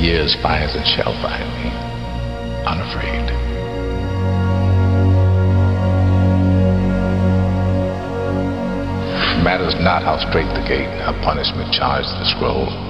years finds and shall find me, unafraid. Matters not how straight the gate, how punishment charged the scroll.